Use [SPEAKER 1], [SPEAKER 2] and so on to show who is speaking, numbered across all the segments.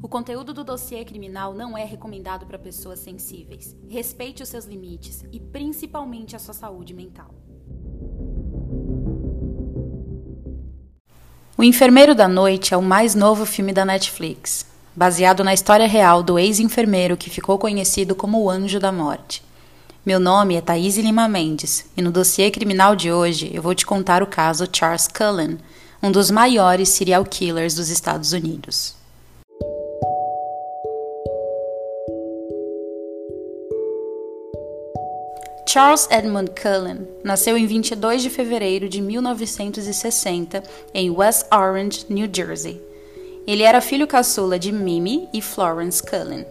[SPEAKER 1] O conteúdo do dossiê criminal não é recomendado para pessoas sensíveis. Respeite os seus limites e principalmente a sua saúde mental. O Enfermeiro da Noite é o mais novo filme da Netflix, baseado na história real do ex-enfermeiro que ficou conhecido como o Anjo da Morte. Meu nome é Thaís Lima Mendes e no dossiê criminal de hoje eu vou te contar o caso Charles Cullen, um dos maiores serial killers dos Estados Unidos. Charles Edmund Cullen nasceu em 22 de fevereiro de 1960 em West Orange, New Jersey. Ele era filho caçula de Mimi e Florence Cullen.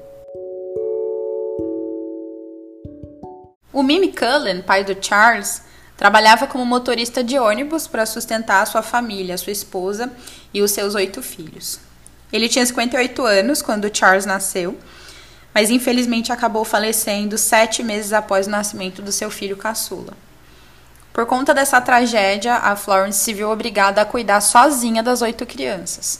[SPEAKER 1] O Mimi Cullen, pai do Charles, trabalhava como motorista de ônibus para sustentar sua família, sua esposa e os seus oito filhos. Ele tinha 58 anos quando Charles nasceu mas infelizmente acabou falecendo sete meses após o nascimento do seu filho caçula. Por conta dessa tragédia, a Florence se viu obrigada a cuidar sozinha das oito crianças.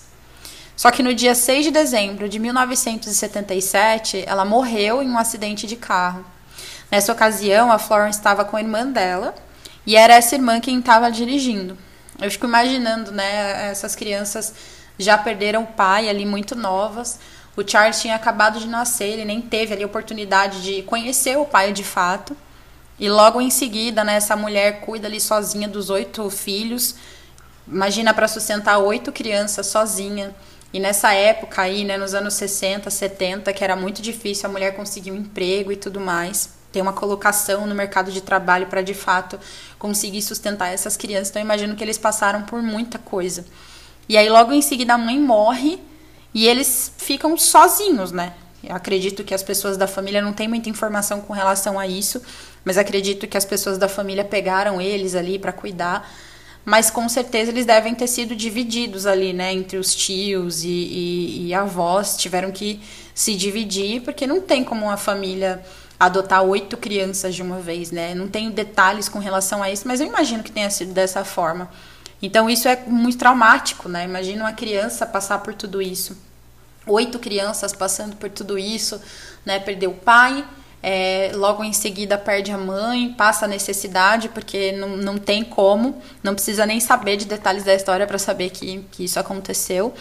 [SPEAKER 1] Só que no dia 6 de dezembro de 1977, ela morreu em um acidente de carro. Nessa ocasião, a Florence estava com a irmã dela e era essa irmã quem estava dirigindo. Eu fico imaginando, né? Essas crianças já perderam o pai ali muito novas. O Charles tinha acabado de nascer, ele nem teve ali a oportunidade de conhecer o pai de fato. E logo em seguida, né, essa mulher cuida ali sozinha dos oito filhos. Imagina para sustentar oito crianças sozinha. E nessa época aí, né, nos anos 60, 70, que era muito difícil a mulher conseguir um emprego e tudo mais, ter uma colocação no mercado de trabalho para de fato conseguir sustentar essas crianças. Então imagino que eles passaram por muita coisa. E aí logo em seguida a mãe morre e eles ficam sozinhos, né? Eu acredito que as pessoas da família não têm muita informação com relação a isso, mas acredito que as pessoas da família pegaram eles ali para cuidar. Mas com certeza eles devem ter sido divididos ali, né? Entre os tios e, e, e avós tiveram que se dividir, porque não tem como uma família adotar oito crianças de uma vez, né? Não tenho detalhes com relação a isso, mas eu imagino que tenha sido dessa forma. Então isso é muito traumático, né? Imagina uma criança passar por tudo isso oito crianças passando por tudo isso, né? Perdeu o pai, é, logo em seguida perde a mãe, passa a necessidade, porque não, não tem como, não precisa nem saber de detalhes da história para saber que, que isso aconteceu.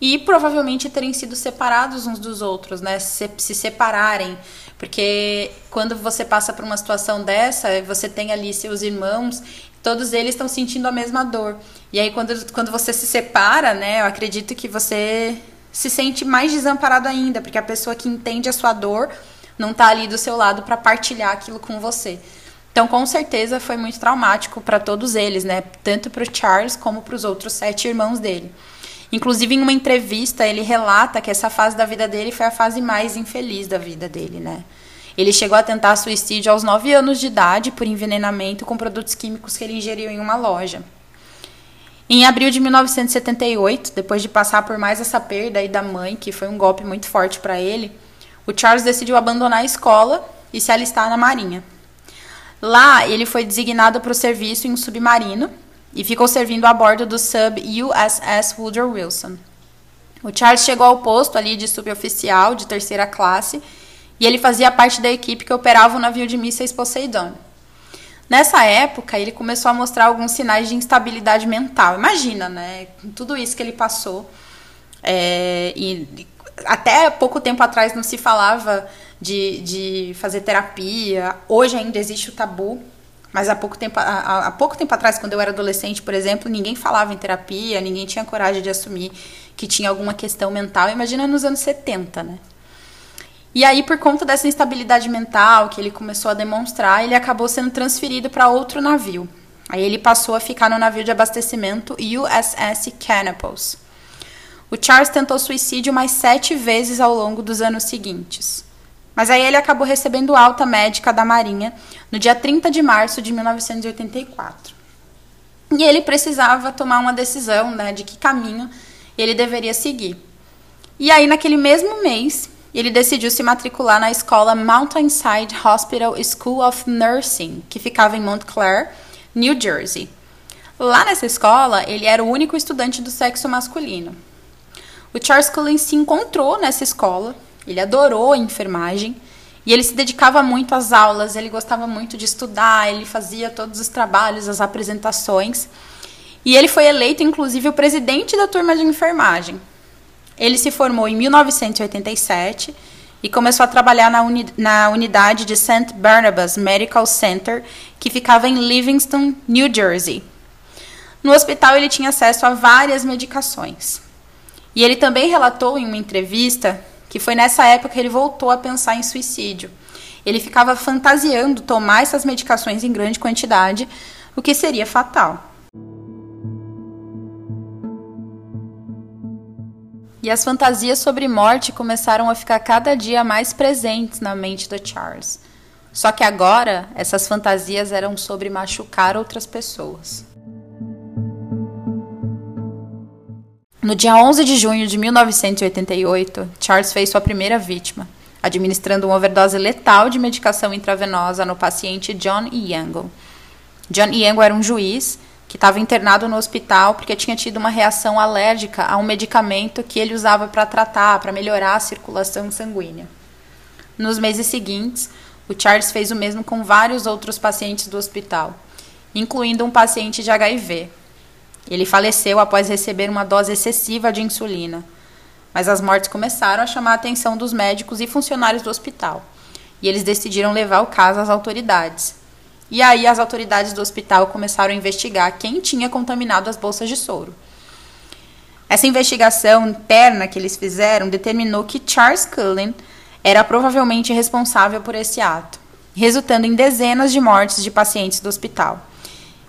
[SPEAKER 1] E provavelmente terem sido separados uns dos outros, né? Se, se separarem. Porque quando você passa por uma situação dessa, você tem ali seus irmãos, todos eles estão sentindo a mesma dor. E aí, quando, quando você se separa, né? Eu acredito que você se sente mais desamparado ainda, porque a pessoa que entende a sua dor não está ali do seu lado para partilhar aquilo com você. Então, com certeza, foi muito traumático para todos eles, né? Tanto para o Charles como para os outros sete irmãos dele. Inclusive, em uma entrevista, ele relata que essa fase da vida dele foi a fase mais infeliz da vida dele, né? Ele chegou a tentar suicídio aos 9 anos de idade por envenenamento com produtos químicos que ele ingeriu em uma loja. Em abril de 1978, depois de passar por mais essa perda aí da mãe, que foi um golpe muito forte para ele, o Charles decidiu abandonar a escola e se alistar na Marinha. Lá, ele foi designado para o serviço em um submarino e ficou servindo a bordo do sub USS Woodrow Wilson. O Charles chegou ao posto ali de suboficial de terceira classe e ele fazia parte da equipe que operava o navio de mísseis Poseidon. Nessa época, ele começou a mostrar alguns sinais de instabilidade mental. Imagina, né? Tudo isso que ele passou. É, e até pouco tempo atrás não se falava de, de fazer terapia. Hoje ainda existe o tabu. Mas há pouco, tempo, há, há pouco tempo atrás, quando eu era adolescente, por exemplo, ninguém falava em terapia, ninguém tinha coragem de assumir que tinha alguma questão mental. Imagina nos anos 70, né? E aí, por conta dessa instabilidade mental que ele começou a demonstrar, ele acabou sendo transferido para outro navio. Aí ele passou a ficar no navio de abastecimento USS Canopus. O Charles tentou suicídio mais sete vezes ao longo dos anos seguintes. Mas aí ele acabou recebendo alta médica da Marinha no dia 30 de março de 1984. E ele precisava tomar uma decisão né, de que caminho ele deveria seguir. E aí, naquele mesmo mês, ele decidiu se matricular na escola Mountainside Hospital School of Nursing, que ficava em Montclair, New Jersey. Lá nessa escola, ele era o único estudante do sexo masculino. o Charles Cullen se encontrou nessa escola, ele adorou a enfermagem e ele se dedicava muito às aulas, ele gostava muito de estudar, ele fazia todos os trabalhos, as apresentações. E ele foi eleito, inclusive, o presidente da turma de enfermagem. Ele se formou em 1987 e começou a trabalhar na, uni na unidade de St. Barnabas Medical Center, que ficava em Livingston, New Jersey. No hospital, ele tinha acesso a várias medicações. E ele também relatou em uma entrevista que foi nessa época que ele voltou a pensar em suicídio. Ele ficava fantasiando tomar essas medicações em grande quantidade, o que seria fatal. E as fantasias sobre morte começaram a ficar cada dia mais presentes na mente do Charles. Só que agora, essas fantasias eram sobre machucar outras pessoas. No dia 11 de junho de 1988, Charles fez sua primeira vítima, administrando uma overdose letal de medicação intravenosa no paciente John Yango. John Yango era um juiz que estava internado no hospital porque tinha tido uma reação alérgica a um medicamento que ele usava para tratar, para melhorar a circulação sanguínea. Nos meses seguintes, o Charles fez o mesmo com vários outros pacientes do hospital, incluindo um paciente de HIV, ele faleceu após receber uma dose excessiva de insulina. Mas as mortes começaram a chamar a atenção dos médicos e funcionários do hospital. E eles decidiram levar o caso às autoridades. E aí as autoridades do hospital começaram a investigar quem tinha contaminado as bolsas de soro. Essa investigação interna que eles fizeram determinou que Charles Cullen era provavelmente responsável por esse ato, resultando em dezenas de mortes de pacientes do hospital.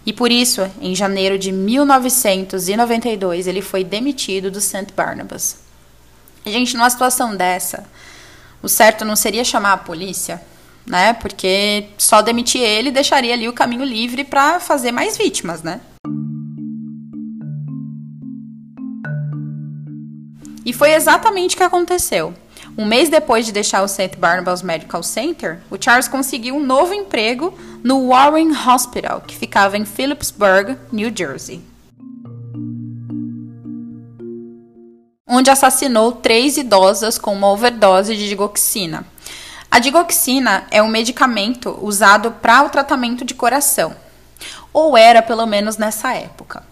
[SPEAKER 1] E por isso, em janeiro de 1992, ele foi demitido do St. Barnabas. Gente, numa situação dessa, o certo não seria chamar a polícia, né? Porque só demitir ele deixaria ali o caminho livre para fazer mais vítimas, né? E foi exatamente o que aconteceu. Um mês depois de deixar o St. Barnabas Medical Center, o Charles conseguiu um novo emprego no Warren Hospital, que ficava em Phillipsburg, New Jersey. Onde assassinou três idosas com uma overdose de digoxina. A digoxina é um medicamento usado para o tratamento de coração, ou era pelo menos nessa época.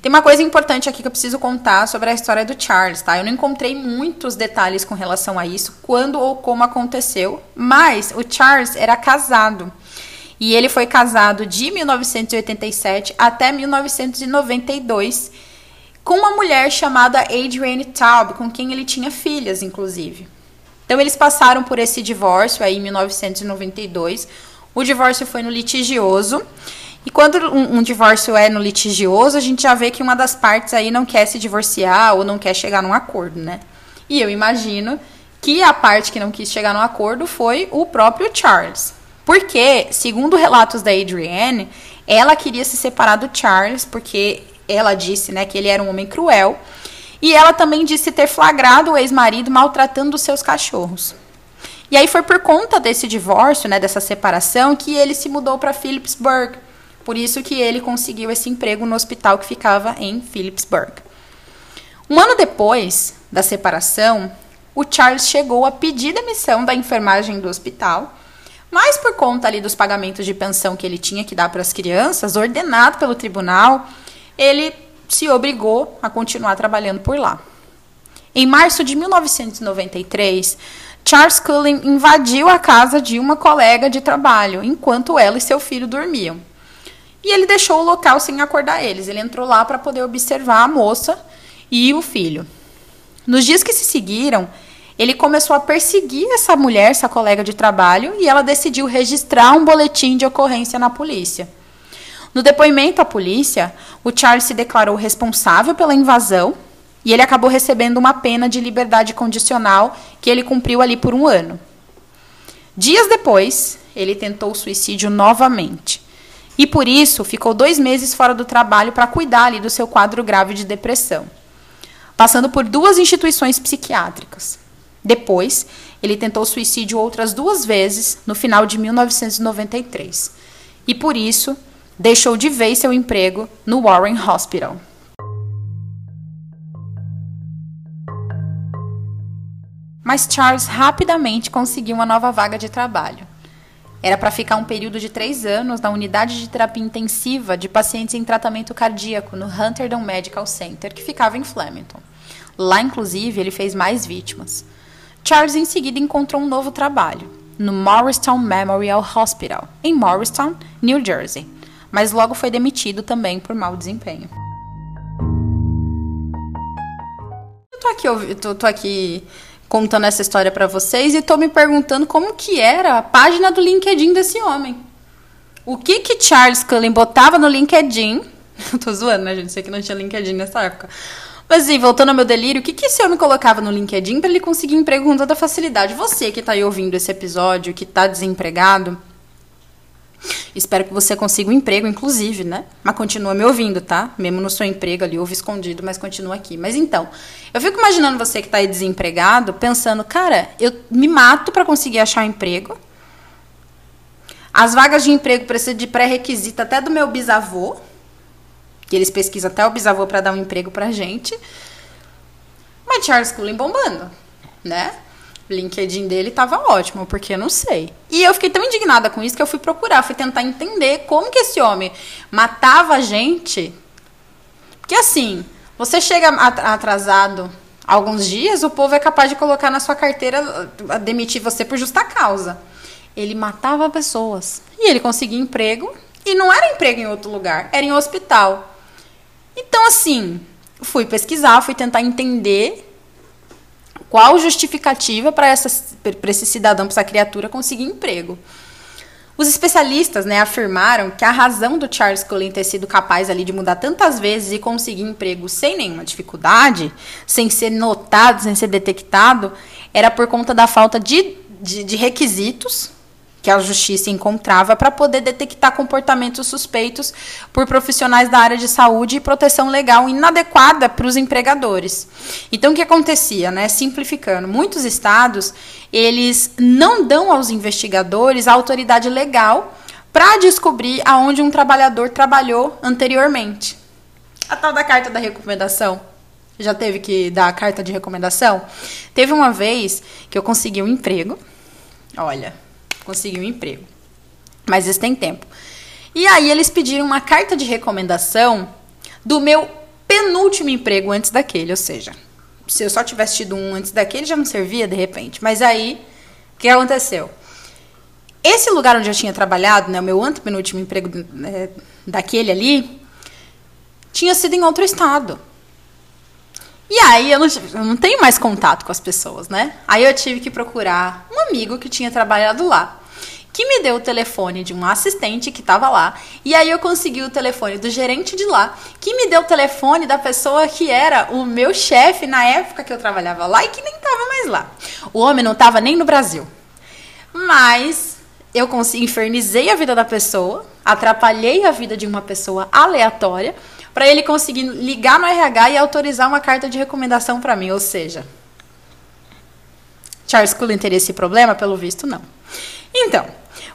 [SPEAKER 1] Tem uma coisa importante aqui que eu preciso contar sobre a história do Charles, tá? Eu não encontrei muitos detalhes com relação a isso, quando ou como aconteceu, mas o Charles era casado. E ele foi casado de 1987 até 1992 com uma mulher chamada Adrienne Taub, com quem ele tinha filhas, inclusive. Então eles passaram por esse divórcio aí em 1992. O divórcio foi no litigioso e quando um, um, divórcio é no litigioso, a gente já vê que uma das partes aí não quer se divorciar ou não quer chegar num acordo, né? E eu imagino que a parte que não quis chegar num acordo foi o próprio Charles. Porque, segundo relatos da Adrienne, ela queria se separar do Charles porque ela disse, né, que ele era um homem cruel. E ela também disse ter flagrado o ex-marido maltratando os seus cachorros. E aí foi por conta desse divórcio, né, dessa separação, que ele se mudou para Phillipsburg, por isso que ele conseguiu esse emprego no hospital que ficava em Phillipsburg. Um ano depois da separação, o Charles chegou a pedir demissão da enfermagem do hospital, mas por conta ali dos pagamentos de pensão que ele tinha que dar para as crianças, ordenado pelo tribunal, ele se obrigou a continuar trabalhando por lá. Em março de 1993, Charles Cullen invadiu a casa de uma colega de trabalho enquanto ela e seu filho dormiam. E ele deixou o local sem acordar eles. Ele entrou lá para poder observar a moça e o filho. Nos dias que se seguiram, ele começou a perseguir essa mulher, essa colega de trabalho, e ela decidiu registrar um boletim de ocorrência na polícia. No depoimento à polícia, o Charles se declarou responsável pela invasão e ele acabou recebendo uma pena de liberdade condicional que ele cumpriu ali por um ano. Dias depois, ele tentou suicídio novamente. E por isso ficou dois meses fora do trabalho para cuidar ali do seu quadro grave de depressão, passando por duas instituições psiquiátricas. Depois, ele tentou suicídio outras duas vezes no final de 1993. E por isso, deixou de vez seu emprego no Warren Hospital. Mas Charles rapidamente conseguiu uma nova vaga de trabalho. Era para ficar um período de três anos na unidade de terapia intensiva de pacientes em tratamento cardíaco no Hunterdon Medical Center, que ficava em Flemington. Lá, inclusive, ele fez mais vítimas. Charles em seguida encontrou um novo trabalho, no Morristown Memorial Hospital, em Morristown, New Jersey, mas logo foi demitido também por mau desempenho. Eu tô aqui, eu tô, tô aqui contando essa história para vocês e tô me perguntando como que era a página do LinkedIn desse homem. O que que Charles Cullen botava no LinkedIn? Eu tô zoando, né, gente? Sei que não tinha LinkedIn nessa época. Mas assim, voltando ao meu delírio, o que, que esse homem colocava no LinkedIn para ele conseguir emprego com toda facilidade? Você que tá aí ouvindo esse episódio, que tá desempregado, Espero que você consiga um emprego, inclusive, né? Mas continua me ouvindo, tá? Mesmo no seu emprego ali, ouve escondido, mas continua aqui. Mas então, eu fico imaginando você que está aí desempregado, pensando, cara, eu me mato para conseguir achar um emprego. As vagas de emprego precisam de pré-requisito até do meu bisavô, que eles pesquisam até o bisavô para dar um emprego pra gente. Mas Charles Cullen bombando, né? LinkedIn dele tava ótimo, porque eu não sei. E eu fiquei tão indignada com isso que eu fui procurar, fui tentar entender como que esse homem matava a gente. Porque assim, você chega atrasado alguns dias, o povo é capaz de colocar na sua carteira, demitir você por justa causa. Ele matava pessoas. E ele conseguia emprego. E não era emprego em outro lugar, era em hospital. Então, assim, fui pesquisar, fui tentar entender qual justificativa para esse cidadão, para essa criatura conseguir emprego? Os especialistas né, afirmaram que a razão do Charles Cullen ter sido capaz ali de mudar tantas vezes e conseguir emprego sem nenhuma dificuldade, sem ser notado, sem ser detectado, era por conta da falta de, de, de requisitos que a justiça encontrava para poder detectar comportamentos suspeitos por profissionais da área de saúde e proteção legal inadequada para os empregadores. Então o que acontecia, né? Simplificando, muitos estados eles não dão aos investigadores a autoridade legal para descobrir aonde um trabalhador trabalhou anteriormente. A tal da carta da recomendação. Já teve que dar a carta de recomendação? Teve uma vez que eu consegui um emprego. Olha, consegui um emprego. Mas isso tem tempo. E aí eles pediram uma carta de recomendação do meu penúltimo emprego antes daquele, ou seja, se eu só tivesse tido um antes daquele já não servia de repente. Mas aí o que aconteceu? Esse lugar onde eu tinha trabalhado, né, o meu antepenúltimo emprego né, daquele ali, tinha sido em outro estado. E aí eu não, eu não tenho mais contato com as pessoas, né? Aí eu tive que procurar um amigo que tinha trabalhado lá que me deu o telefone de um assistente que estava lá. E aí eu consegui o telefone do gerente de lá, que me deu o telefone da pessoa que era o meu chefe na época que eu trabalhava lá e que nem estava mais lá. O homem não estava nem no Brasil. Mas eu consegui, infernizei a vida da pessoa, atrapalhei a vida de uma pessoa aleatória para ele conseguir ligar no RH e autorizar uma carta de recomendação para mim. Ou seja, Charles Cullen teria esse problema? Pelo visto, não. Então,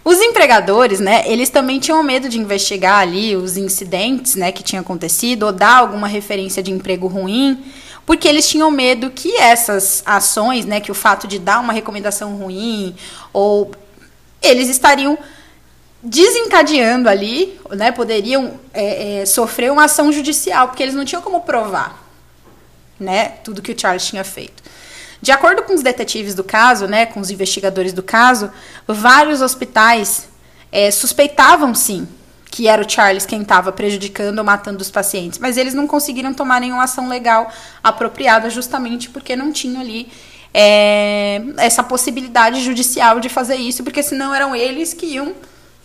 [SPEAKER 1] os empregadores, né, eles também tinham medo de investigar ali os incidentes, né, que tinham acontecido ou dar alguma referência de emprego ruim, porque eles tinham medo que essas ações, né, que o fato de dar uma recomendação ruim ou eles estariam desencadeando ali, né, poderiam é, é, sofrer uma ação judicial, porque eles não tinham como provar, né, tudo que o Charles tinha feito. De acordo com os detetives do caso, né, com os investigadores do caso, vários hospitais é, suspeitavam sim que era o Charles quem estava prejudicando ou matando os pacientes, mas eles não conseguiram tomar nenhuma ação legal apropriada justamente porque não tinham ali é, essa possibilidade judicial de fazer isso, porque senão eram eles que iam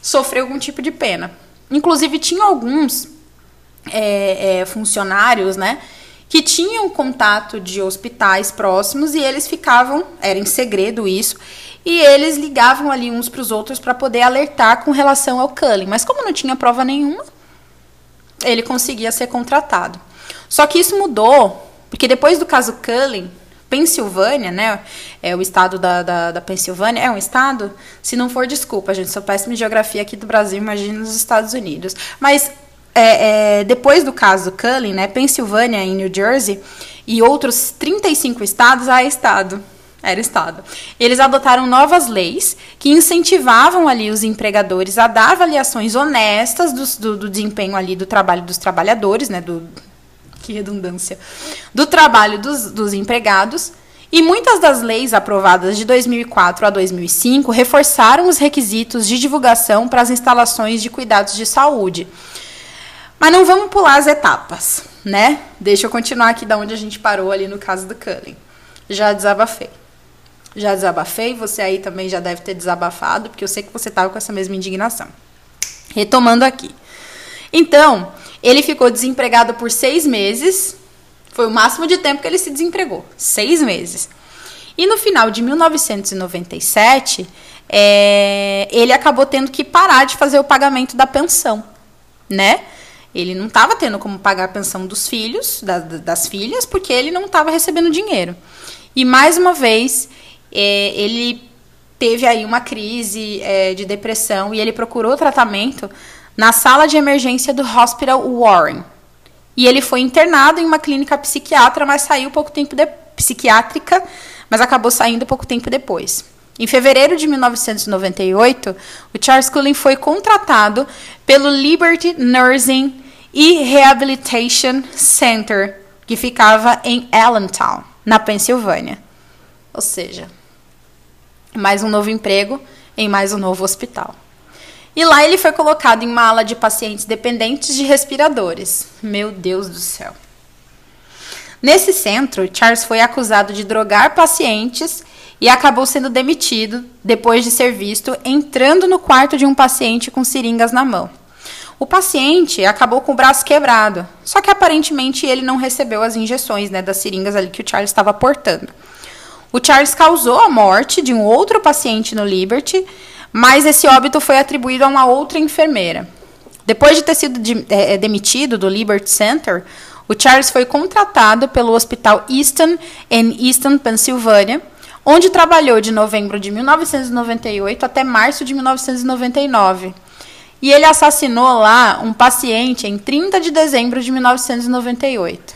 [SPEAKER 1] sofrer algum tipo de pena. Inclusive, tinha alguns é, é, funcionários, né, que tinham contato de hospitais próximos e eles ficavam, era em segredo isso, e eles ligavam ali uns para os outros para poder alertar com relação ao Cullen. Mas como não tinha prova nenhuma, ele conseguia ser contratado. Só que isso mudou, porque depois do caso Cullen, Pensilvânia, né? É o estado da, da, da, Pensilvânia. É um estado? Se não for, desculpa, gente. Sou péssima em geografia aqui do Brasil, imagina nos Estados Unidos. Mas é, é, depois do caso Cullen, né? Pensilvânia em New Jersey e outros 35 estados a estado. Era Estado. Eles adotaram novas leis que incentivavam ali os empregadores a dar avaliações honestas do, do, do desempenho ali do trabalho dos trabalhadores, né? Do, que redundância. Do trabalho dos, dos empregados. E muitas das leis aprovadas de 2004 a 2005 reforçaram os requisitos de divulgação para as instalações de cuidados de saúde. Mas não vamos pular as etapas, né? Deixa eu continuar aqui da onde a gente parou ali no caso do Cullen. Já desabafei já desabafei, você aí também já deve ter desabafado, porque eu sei que você estava com essa mesma indignação. Retomando aqui. Então, ele ficou desempregado por seis meses, foi o máximo de tempo que ele se desempregou seis meses. E no final de 1997, é, ele acabou tendo que parar de fazer o pagamento da pensão, né? Ele não estava tendo como pagar a pensão dos filhos, da, das filhas, porque ele não estava recebendo dinheiro. E mais uma vez, é, ele teve aí uma crise é, de depressão e ele procurou tratamento na sala de emergência do Hospital Warren. E ele foi internado em uma clínica psiquiatra, mas saiu pouco tempo de, psiquiátrica, mas acabou saindo pouco tempo depois. Em fevereiro de 1998, o Charles Cullen foi contratado pelo Liberty Nursing e Rehabilitation Center, que ficava em Allentown, na Pensilvânia. Ou seja, mais um novo emprego em mais um novo hospital. E lá ele foi colocado em uma ala de pacientes dependentes de respiradores. Meu Deus do céu. Nesse centro, Charles foi acusado de drogar pacientes e acabou sendo demitido depois de ser visto entrando no quarto de um paciente com seringas na mão. O paciente acabou com o braço quebrado, só que aparentemente ele não recebeu as injeções né, das seringas ali que o Charles estava portando. O Charles causou a morte de um outro paciente no Liberty, mas esse óbito foi atribuído a uma outra enfermeira. Depois de ter sido de, é, demitido do Liberty Center, o Charles foi contratado pelo Hospital Easton, em Easton, Pensilvânia, onde trabalhou de novembro de 1998 até março de 1999. E ele assassinou lá um paciente em 30 de dezembro de 1998.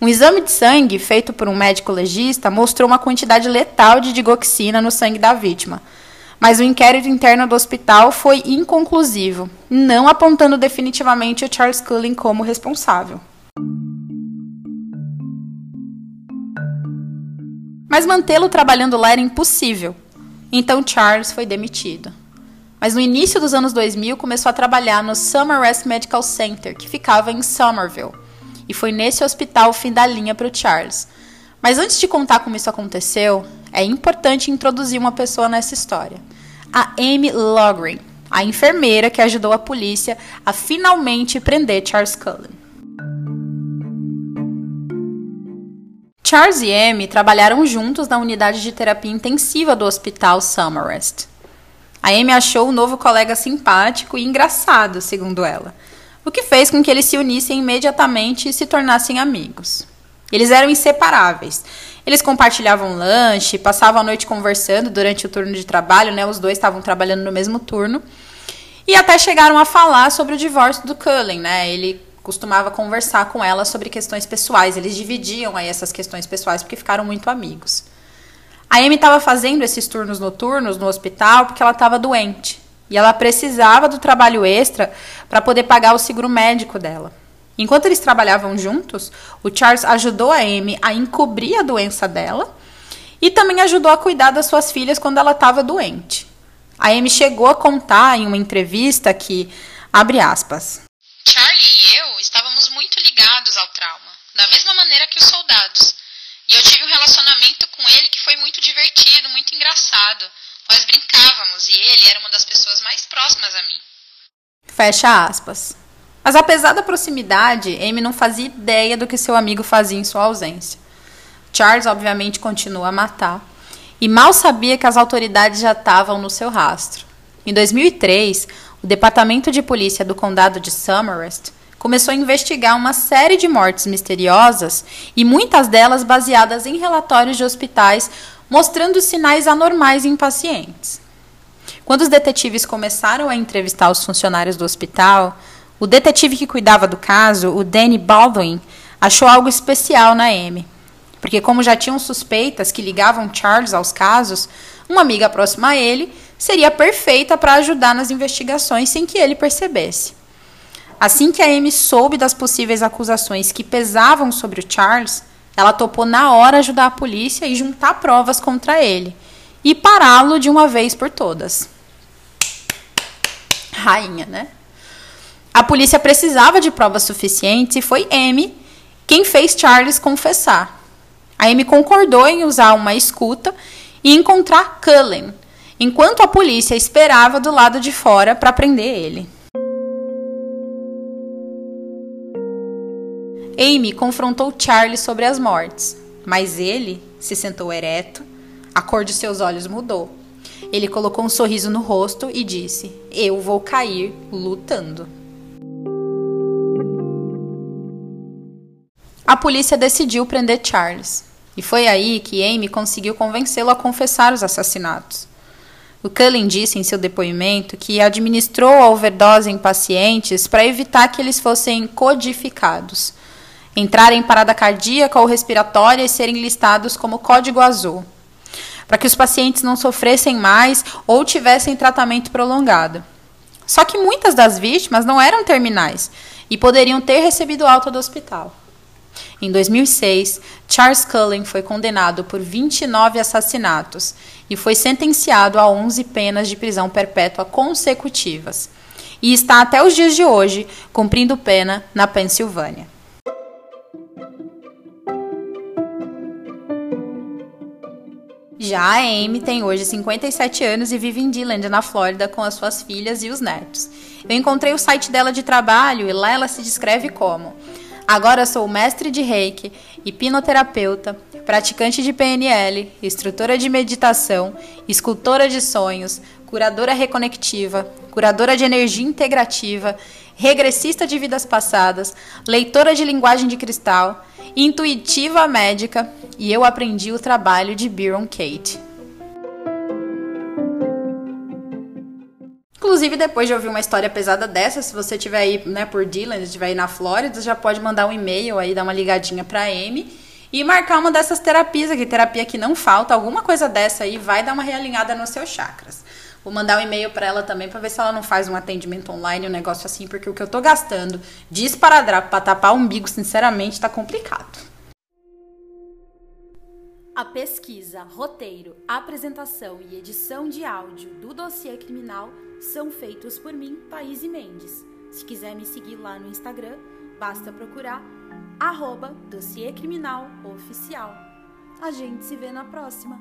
[SPEAKER 1] Um exame de sangue feito por um médico legista mostrou uma quantidade letal de digoxina no sangue da vítima. Mas o inquérito interno do hospital foi inconclusivo, não apontando definitivamente o Charles Cullen como responsável. Mas mantê-lo trabalhando lá era impossível. Então Charles foi demitido. Mas no início dos anos 2000 começou a trabalhar no Summer Rest Medical Center, que ficava em Somerville e foi nesse hospital o fim da linha para o Charles. Mas antes de contar como isso aconteceu, é importante introduzir uma pessoa nessa história. A Amy Logren, a enfermeira que ajudou a polícia a finalmente prender Charles Cullen. Charles e Amy trabalharam juntos na unidade de terapia intensiva do hospital Summerest. A Amy achou o novo colega simpático e engraçado, segundo ela o que fez com que eles se unissem imediatamente e se tornassem amigos. Eles eram inseparáveis. Eles compartilhavam lanche, passavam a noite conversando durante o turno de trabalho, né? Os dois estavam trabalhando no mesmo turno. E até chegaram a falar sobre o divórcio do Cullen, né? Ele costumava conversar com ela sobre questões pessoais. Eles dividiam aí essas questões pessoais porque ficaram muito amigos. A Amy estava fazendo esses turnos noturnos no hospital porque ela estava doente. E ela precisava do trabalho extra para poder pagar o seguro médico dela. Enquanto eles trabalhavam juntos, o Charles ajudou a Amy a encobrir a doença dela e também ajudou a cuidar das suas filhas quando ela estava doente. A Amy chegou a contar em uma entrevista que, abre aspas,
[SPEAKER 2] Charlie e eu estávamos muito ligados ao trauma, da mesma maneira que os soldados. E eu tive um relacionamento com ele que foi muito divertido, muito engraçado. Nós brincávamos e ele era uma das pessoas mais próximas a mim.
[SPEAKER 1] Fecha aspas. Mas apesar da proximidade, Amy não fazia ideia do que seu amigo fazia em sua ausência. Charles, obviamente, continua a matar e mal sabia que as autoridades já estavam no seu rastro. Em 2003, o Departamento de Polícia do Condado de Somerset começou a investigar uma série de mortes misteriosas e muitas delas baseadas em relatórios de hospitais mostrando sinais anormais em pacientes. Quando os detetives começaram a entrevistar os funcionários do hospital, o detetive que cuidava do caso, o Danny Baldwin, achou algo especial na Amy. porque como já tinham suspeitas que ligavam Charles aos casos, uma amiga próxima a ele seria perfeita para ajudar nas investigações sem que ele percebesse. Assim que a Amy soube das possíveis acusações que pesavam sobre o Charles, ela topou na hora ajudar a polícia e juntar provas contra ele e pará-lo de uma vez por todas. Rainha, né? A polícia precisava de provas suficientes e foi Amy quem fez Charles confessar. A Amy concordou em usar uma escuta e encontrar Cullen, enquanto a polícia esperava do lado de fora para prender ele. Amy confrontou Charlie sobre as mortes, mas ele se sentou ereto, a cor de seus olhos mudou. Ele colocou um sorriso no rosto e disse: Eu vou cair lutando. A polícia decidiu prender Charles, e foi aí que Amy conseguiu convencê-lo a confessar os assassinatos. O Cullen disse em seu depoimento que administrou a overdose em pacientes para evitar que eles fossem codificados, entrarem em parada cardíaca ou respiratória e serem listados como código azul, para que os pacientes não sofressem mais ou tivessem tratamento prolongado. Só que muitas das vítimas não eram terminais e poderiam ter recebido alta do hospital. Em 2006, Charles Cullen foi condenado por 29 assassinatos e foi sentenciado a 11 penas de prisão perpétua consecutivas. E está até os dias de hoje cumprindo pena na Pensilvânia. Já a Amy tem hoje 57 anos e vive em Dillon, na Flórida, com as suas filhas e os netos. Eu encontrei o site dela de trabalho e lá ela se descreve como Agora sou mestre de reiki, hipnoterapeuta, praticante de PNL, instrutora de meditação, escultora de sonhos, curadora reconectiva, curadora de energia integrativa, regressista de vidas passadas, leitora de linguagem de cristal, intuitiva médica e eu aprendi o trabalho de Byron Kate. Inclusive, depois de ouvir uma história pesada dessa, se você tiver aí, né, por Dylan, estiver aí na Flórida, já pode mandar um e-mail aí, dar uma ligadinha pra Amy e marcar uma dessas terapias aqui, terapia que não falta, alguma coisa dessa aí vai dar uma realinhada nos seus chakras. Vou mandar um e-mail para ela também para ver se ela não faz um atendimento online, um negócio assim, porque o que eu tô gastando de esparadrapo para tapar o umbigo, sinceramente, tá complicado.
[SPEAKER 3] A pesquisa, roteiro, apresentação e edição de áudio do dossiê criminal são feitos por mim, Thaís Mendes. Se quiser me seguir lá no Instagram, basta procurar arroba dossiê criminal oficial. A gente se vê na próxima!